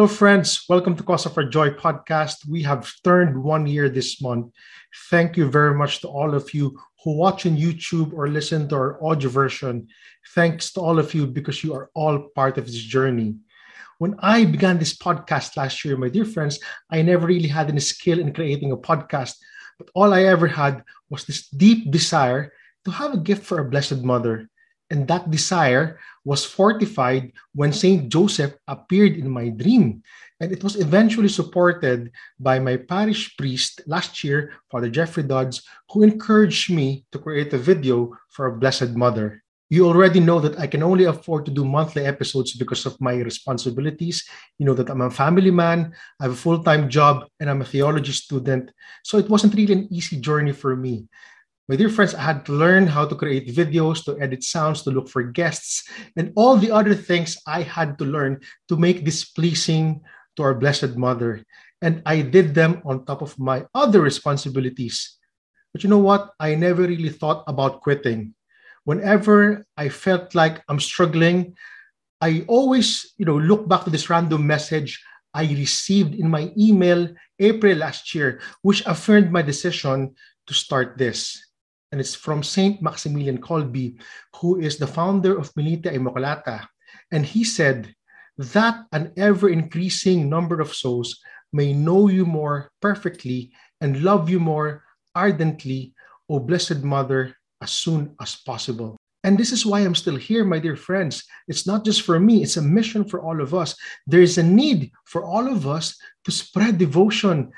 Hello, friends. Welcome to Cause of Our Joy podcast. We have turned one year this month. Thank you very much to all of you who watch on YouTube or listen to our audio version. Thanks to all of you because you are all part of this journey. When I began this podcast last year, my dear friends, I never really had any skill in creating a podcast, but all I ever had was this deep desire to have a gift for a Blessed Mother. And that desire was fortified when Saint Joseph appeared in my dream. And it was eventually supported by my parish priest last year, Father Jeffrey Dodds, who encouraged me to create a video for a Blessed Mother. You already know that I can only afford to do monthly episodes because of my responsibilities. You know that I'm a family man, I have a full time job, and I'm a theology student. So it wasn't really an easy journey for me. My dear friends, I had to learn how to create videos, to edit sounds, to look for guests, and all the other things I had to learn to make this pleasing to our Blessed Mother. And I did them on top of my other responsibilities. But you know what? I never really thought about quitting. Whenever I felt like I'm struggling, I always, you know, look back to this random message I received in my email April last year, which affirmed my decision to start this and it's from Saint Maximilian Kolbe, who is the founder of Militia Immaculata. And he said that an ever increasing number of souls may know you more perfectly and love you more ardently, O Blessed Mother, as soon as possible. And this is why I'm still here, my dear friends. It's not just for me, it's a mission for all of us. There is a need for all of us to spread devotion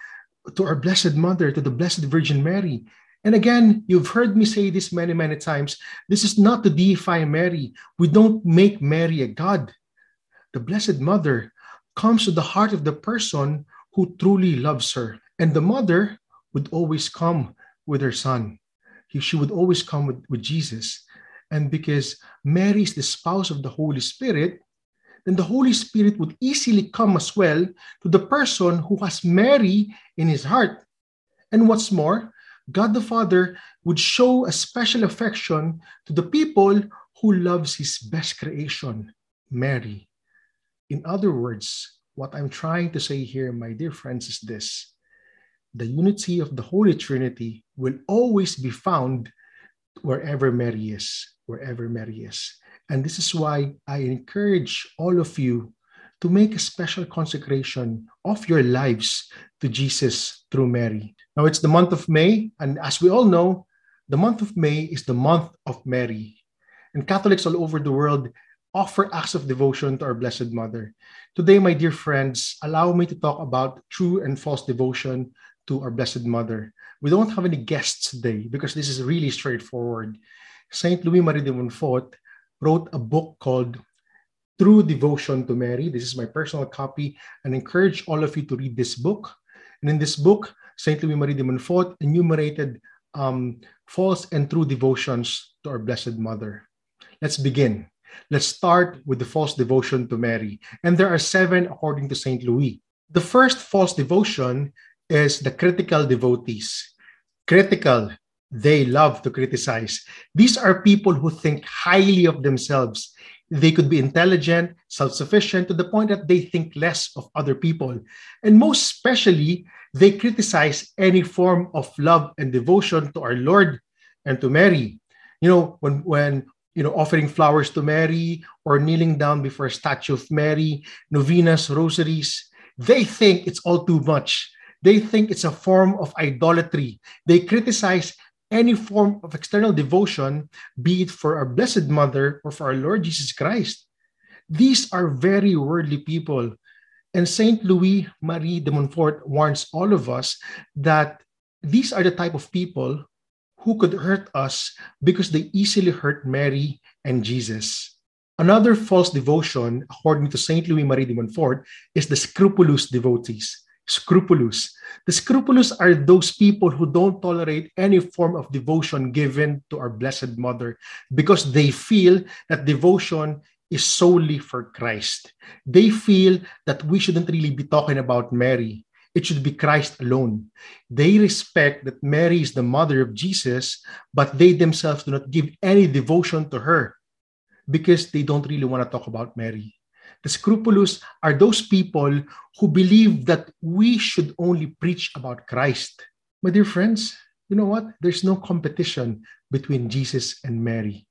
to our Blessed Mother, to the Blessed Virgin Mary. And again, you've heard me say this many, many times. This is not to deify Mary. We don't make Mary a God. The Blessed Mother comes to the heart of the person who truly loves her. And the mother would always come with her son. She would always come with, with Jesus. And because Mary is the spouse of the Holy Spirit, then the Holy Spirit would easily come as well to the person who has Mary in his heart. And what's more, God the Father would show a special affection to the people who loves his best creation, Mary. In other words, what I'm trying to say here, my dear friends, is this. The unity of the Holy Trinity will always be found wherever Mary is, wherever Mary is. And this is why I encourage all of you to make a special consecration of your lives to Jesus through Mary. Now it's the month of May, and as we all know, the month of May is the month of Mary. And Catholics all over the world offer acts of devotion to our Blessed Mother. Today, my dear friends, allow me to talk about true and false devotion to our Blessed Mother. We don't have any guests today because this is really straightforward. Saint Louis Marie de Montfort wrote a book called True Devotion to Mary. This is my personal copy, and encourage all of you to read this book. And in this book, Saint Louis Marie de Montfort enumerated um, false and true devotions to our Blessed Mother. Let's begin. Let's start with the false devotion to Mary. And there are seven according to Saint Louis. The first false devotion is the critical devotees. Critical, they love to criticize. These are people who think highly of themselves. They could be intelligent, self sufficient to the point that they think less of other people. And most especially, they criticize any form of love and devotion to our Lord and to Mary. You know, when when you know offering flowers to Mary or kneeling down before a statue of Mary, novenas, rosaries, they think it's all too much. They think it's a form of idolatry. They criticize any form of external devotion, be it for our Blessed Mother or for our Lord Jesus Christ. These are very worldly people and St. Louis Marie de Montfort warns all of us that these are the type of people who could hurt us because they easily hurt Mary and Jesus. Another false devotion, according to St. Louis Marie de Montfort, is the scrupulous devotees. Scrupulous. The scrupulous are those people who don't tolerate any form of devotion given to our Blessed Mother because they feel that devotion is solely for Christ. They feel that we shouldn't really be talking about Mary. It should be Christ alone. They respect that Mary is the mother of Jesus, but they themselves do not give any devotion to her because they don't really want to talk about Mary. The scrupulous are those people who believe that we should only preach about Christ. My dear friends, you know what? There's no competition between Jesus and Mary.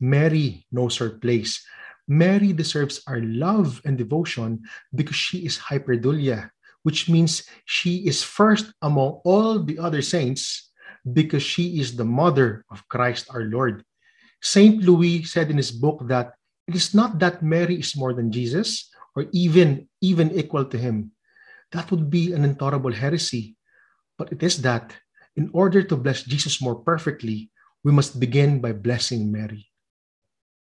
Mary knows her place. Mary deserves our love and devotion because she is hyperdulia, which means she is first among all the other saints because she is the mother of Christ our Lord. Saint Louis said in his book that it is not that Mary is more than Jesus or even even equal to him. That would be an intolerable heresy. But it is that in order to bless Jesus more perfectly, we must begin by blessing Mary.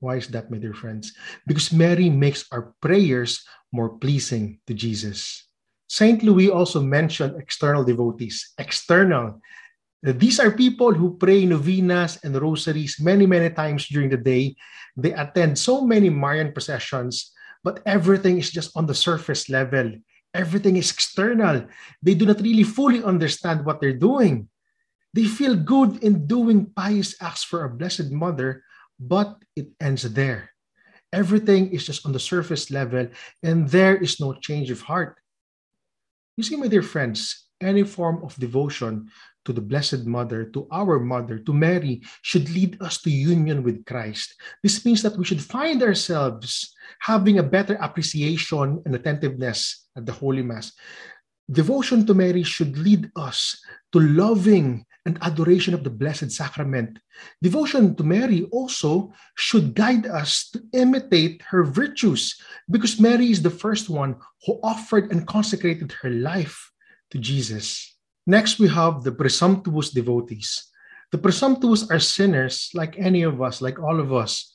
Why is that, my dear friends? Because Mary makes our prayers more pleasing to Jesus. Saint Louis also mentioned external devotees. External. Uh, these are people who pray novenas and rosaries many, many times during the day. They attend so many Marian processions, but everything is just on the surface level. Everything is external. They do not really fully understand what they're doing. They feel good in doing pious acts for our Blessed Mother, but it ends there. Everything is just on the surface level, and there is no change of heart. You see, my dear friends, any form of devotion to the Blessed Mother, to our Mother, to Mary, should lead us to union with Christ. This means that we should find ourselves having a better appreciation and attentiveness at the Holy Mass. Devotion to Mary should lead us to loving and adoration of the Blessed Sacrament. Devotion to Mary also should guide us to imitate her virtues because Mary is the first one who offered and consecrated her life to Jesus. Next, we have the presumptuous devotees. The presumptuous are sinners like any of us, like all of us.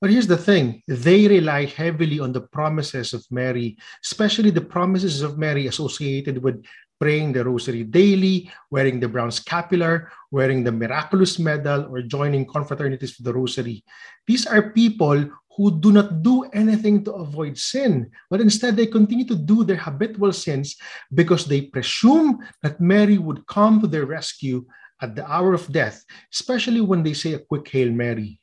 But here's the thing they rely heavily on the promises of Mary, especially the promises of Mary associated with praying the rosary daily, wearing the brown scapular, wearing the miraculous medal, or joining confraternities for the rosary. These are people who do not do anything to avoid sin, but instead they continue to do their habitual sins because they presume that Mary would come to their rescue at the hour of death, especially when they say a quick Hail Mary.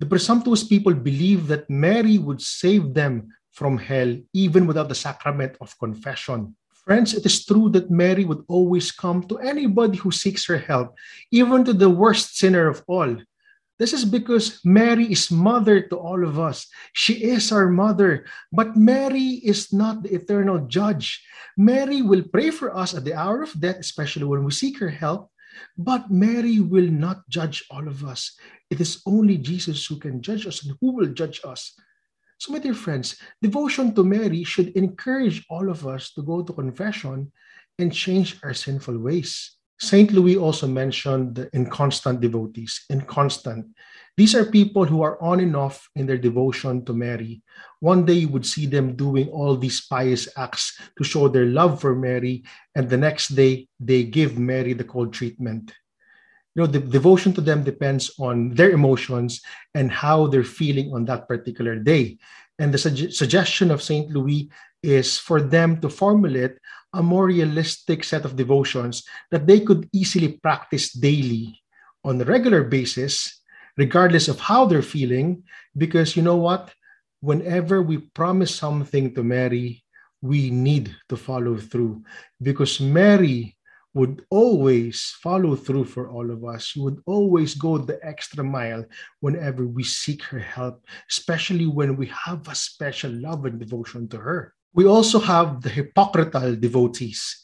The presumptuous people believe that Mary would save them from hell even without the sacrament of confession. Friends, it is true that Mary would always come to anybody who seeks her help, even to the worst sinner of all. This is because Mary is mother to all of us. She is our mother. But Mary is not the eternal judge. Mary will pray for us at the hour of death, especially when we seek her help. But Mary will not judge all of us. It is only Jesus who can judge us and who will judge us. So, my dear friends, devotion to Mary should encourage all of us to go to confession and change our sinful ways. St. Louis also mentioned the inconstant devotees. Inconstant. These are people who are on and off in their devotion to Mary. One day you would see them doing all these pious acts to show their love for Mary, and the next day they give Mary the cold treatment you know the devotion to them depends on their emotions and how they're feeling on that particular day. And the su- suggestion of saint louis is for them to formulate a more realistic set of devotions that they could easily practice daily on a regular basis regardless of how they're feeling. Because you know what? Whenever we promise something to mary we need to follow through. Because mary would always follow through for all of us. Would always go the extra mile whenever we seek her help, especially when we have a special love and devotion to her. We also have the hypocritical devotees.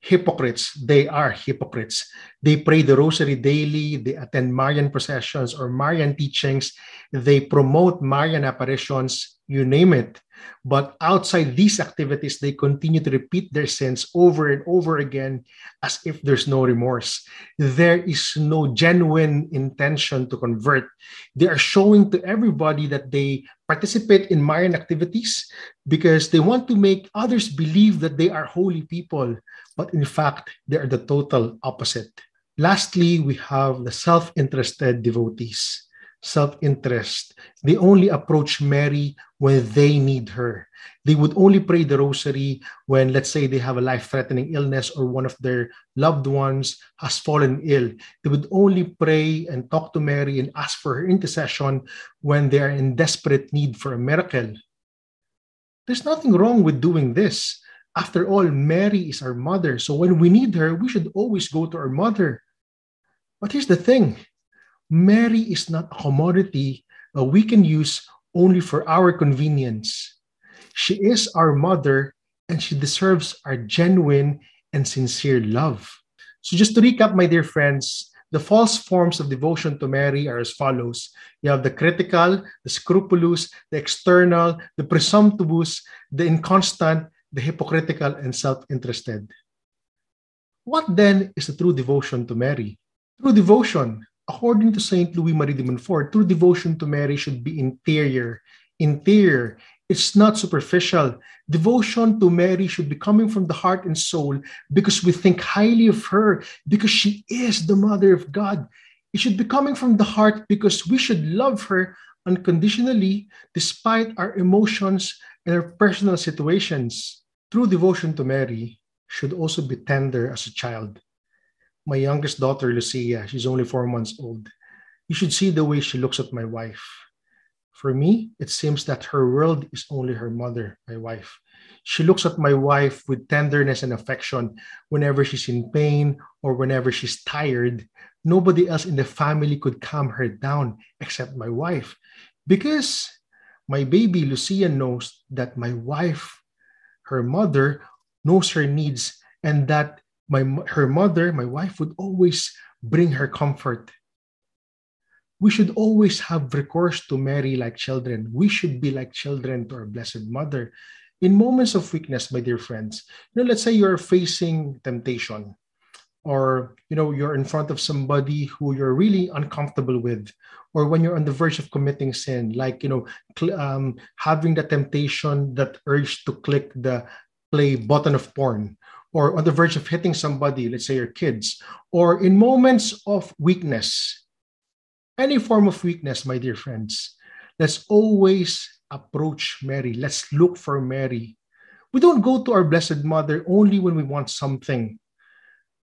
Hypocrites, they are hypocrites. They pray the rosary daily, they attend Marian processions or Marian teachings, they promote Marian apparitions, you name it. But outside these activities, they continue to repeat their sins over and over again as if there's no remorse. There is no genuine intention to convert. They are showing to everybody that they participate in Marian activities because they want to make others believe that they are holy people. But in fact, they are the total opposite. Lastly, we have the self interested devotees self interest. They only approach Mary when they need her. They would only pray the rosary when, let's say, they have a life threatening illness or one of their loved ones has fallen ill. They would only pray and talk to Mary and ask for her intercession when they are in desperate need for a miracle. There's nothing wrong with doing this. After all, Mary is our mother. So when we need her, we should always go to our mother. But here's the thing Mary is not a commodity that we can use only for our convenience. She is our mother and she deserves our genuine and sincere love. So, just to recap, my dear friends, the false forms of devotion to Mary are as follows you have the critical, the scrupulous, the external, the presumptuous, the inconstant, the hypocritical, and self interested. What then is the true devotion to Mary? True devotion, according to St. Louis Marie de Montfort, true devotion to Mary should be interior. Interior. It's not superficial. Devotion to Mary should be coming from the heart and soul because we think highly of her, because she is the Mother of God. It should be coming from the heart because we should love her unconditionally despite our emotions and our personal situations. True devotion to Mary should also be tender as a child. My youngest daughter, Lucia, she's only four months old. You should see the way she looks at my wife. For me, it seems that her world is only her mother, my wife. She looks at my wife with tenderness and affection whenever she's in pain or whenever she's tired. Nobody else in the family could calm her down except my wife. Because my baby Lucia knows that my wife, her mother, knows her needs and that my her mother, my wife would always bring her comfort. We should always have recourse to Mary like children. We should be like children to our Blessed Mother. In moments of weakness, my dear friends, you know, let's say you're facing temptation, or you know you're in front of somebody who you're really uncomfortable with or when you're on the verge of committing sin like you know cl- um, having the temptation that urge to click the play button of porn or on the verge of hitting somebody let's say your kids or in moments of weakness any form of weakness my dear friends let's always approach mary. Let's look for mary. We don't go to our blessed mother only when we want something.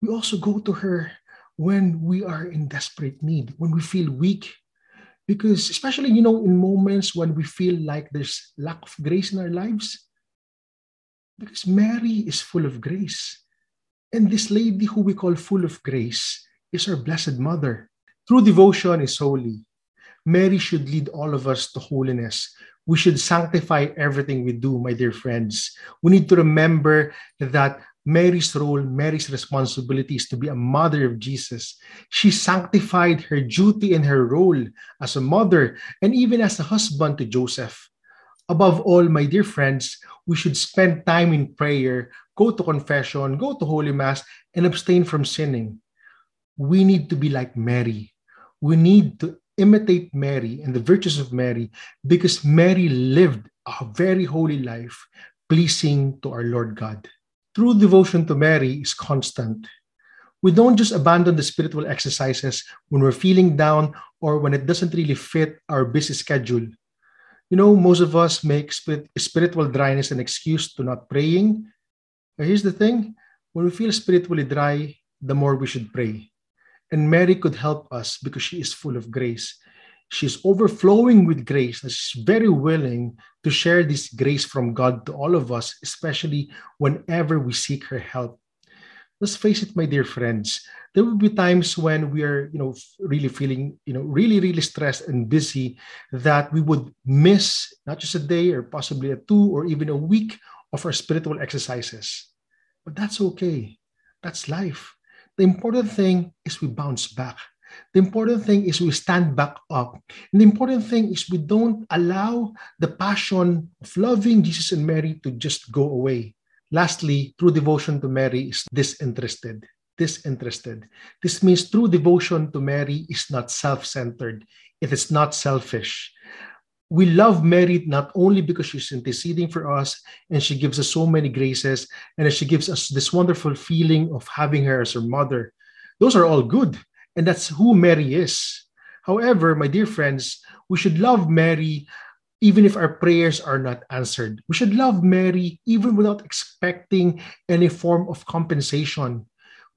We also go to her when we are in desperate need, when we feel weak. Because, especially, you know, in moments when we feel like there's lack of grace in our lives, because Mary is full of grace. And this lady who we call full of grace is our Blessed Mother. True devotion is holy. Mary should lead all of us to holiness. We should sanctify everything we do, my dear friends. We need to remember that Mary's role, Mary's responsibility is to be a mother of Jesus. She sanctified her duty and her role as a mother and even as a husband to Joseph. Above all, my dear friends, we should spend time in prayer, go to confession, go to Holy Mass, and abstain from sinning. We need to be like Mary. We need to imitate Mary and the virtues of Mary because Mary lived a very holy life, pleasing to our Lord God. True devotion to Mary is constant. We don't just abandon the spiritual exercises when we're feeling down or when it doesn't really fit our busy schedule. You know, most of us make spiritual dryness an excuse to not praying. But here's the thing when we feel spiritually dry, the more we should pray. And Mary could help us because she is full of grace. She's overflowing with grace. She's very willing to share this grace from God to all of us, especially whenever we seek her help. Let's face it, my dear friends, there will be times when we are, you know, really feeling, you know, really, really stressed and busy that we would miss not just a day or possibly a two or even a week of our spiritual exercises. But that's okay. That's life. The important thing is we bounce back the important thing is we stand back up. And the important thing is we don't allow the passion of loving Jesus and Mary to just go away. Lastly, true devotion to Mary is disinterested. Disinterested. This means true devotion to Mary is not self centered, it is not selfish. We love Mary not only because she's interceding for us and she gives us so many graces and she gives us this wonderful feeling of having her as her mother. Those are all good. And that's who Mary is. However, my dear friends, we should love Mary even if our prayers are not answered. We should love Mary even without expecting any form of compensation.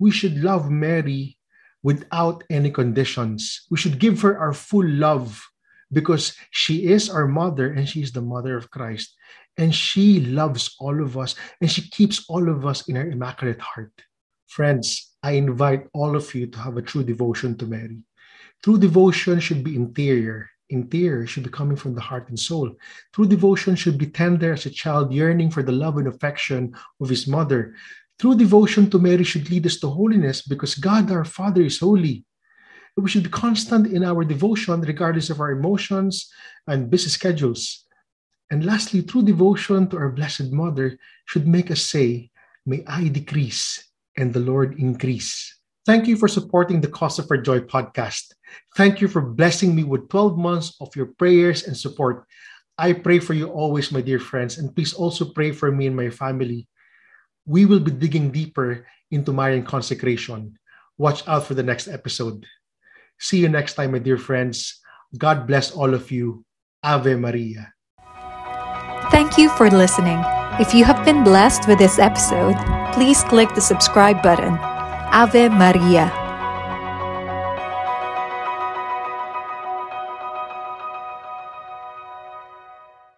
We should love Mary without any conditions. We should give her our full love because she is our mother and she is the mother of Christ. And she loves all of us and she keeps all of us in her immaculate heart. Friends, I invite all of you to have a true devotion to Mary. True devotion should be interior. Interior should be coming from the heart and soul. True devotion should be tender as a child yearning for the love and affection of his mother. True devotion to Mary should lead us to holiness because God our Father is holy. We should be constant in our devotion regardless of our emotions and busy schedules. And lastly, true devotion to our Blessed Mother should make us say, May I decrease and the Lord increase. Thank you for supporting the Cause for Joy podcast. Thank you for blessing me with 12 months of your prayers and support. I pray for you always, my dear friends, and please also pray for me and my family. We will be digging deeper into Marian consecration. Watch out for the next episode. See you next time, my dear friends. God bless all of you. Ave Maria. Thank you for listening. If you have been blessed with this episode, please click the subscribe button. Ave Maria.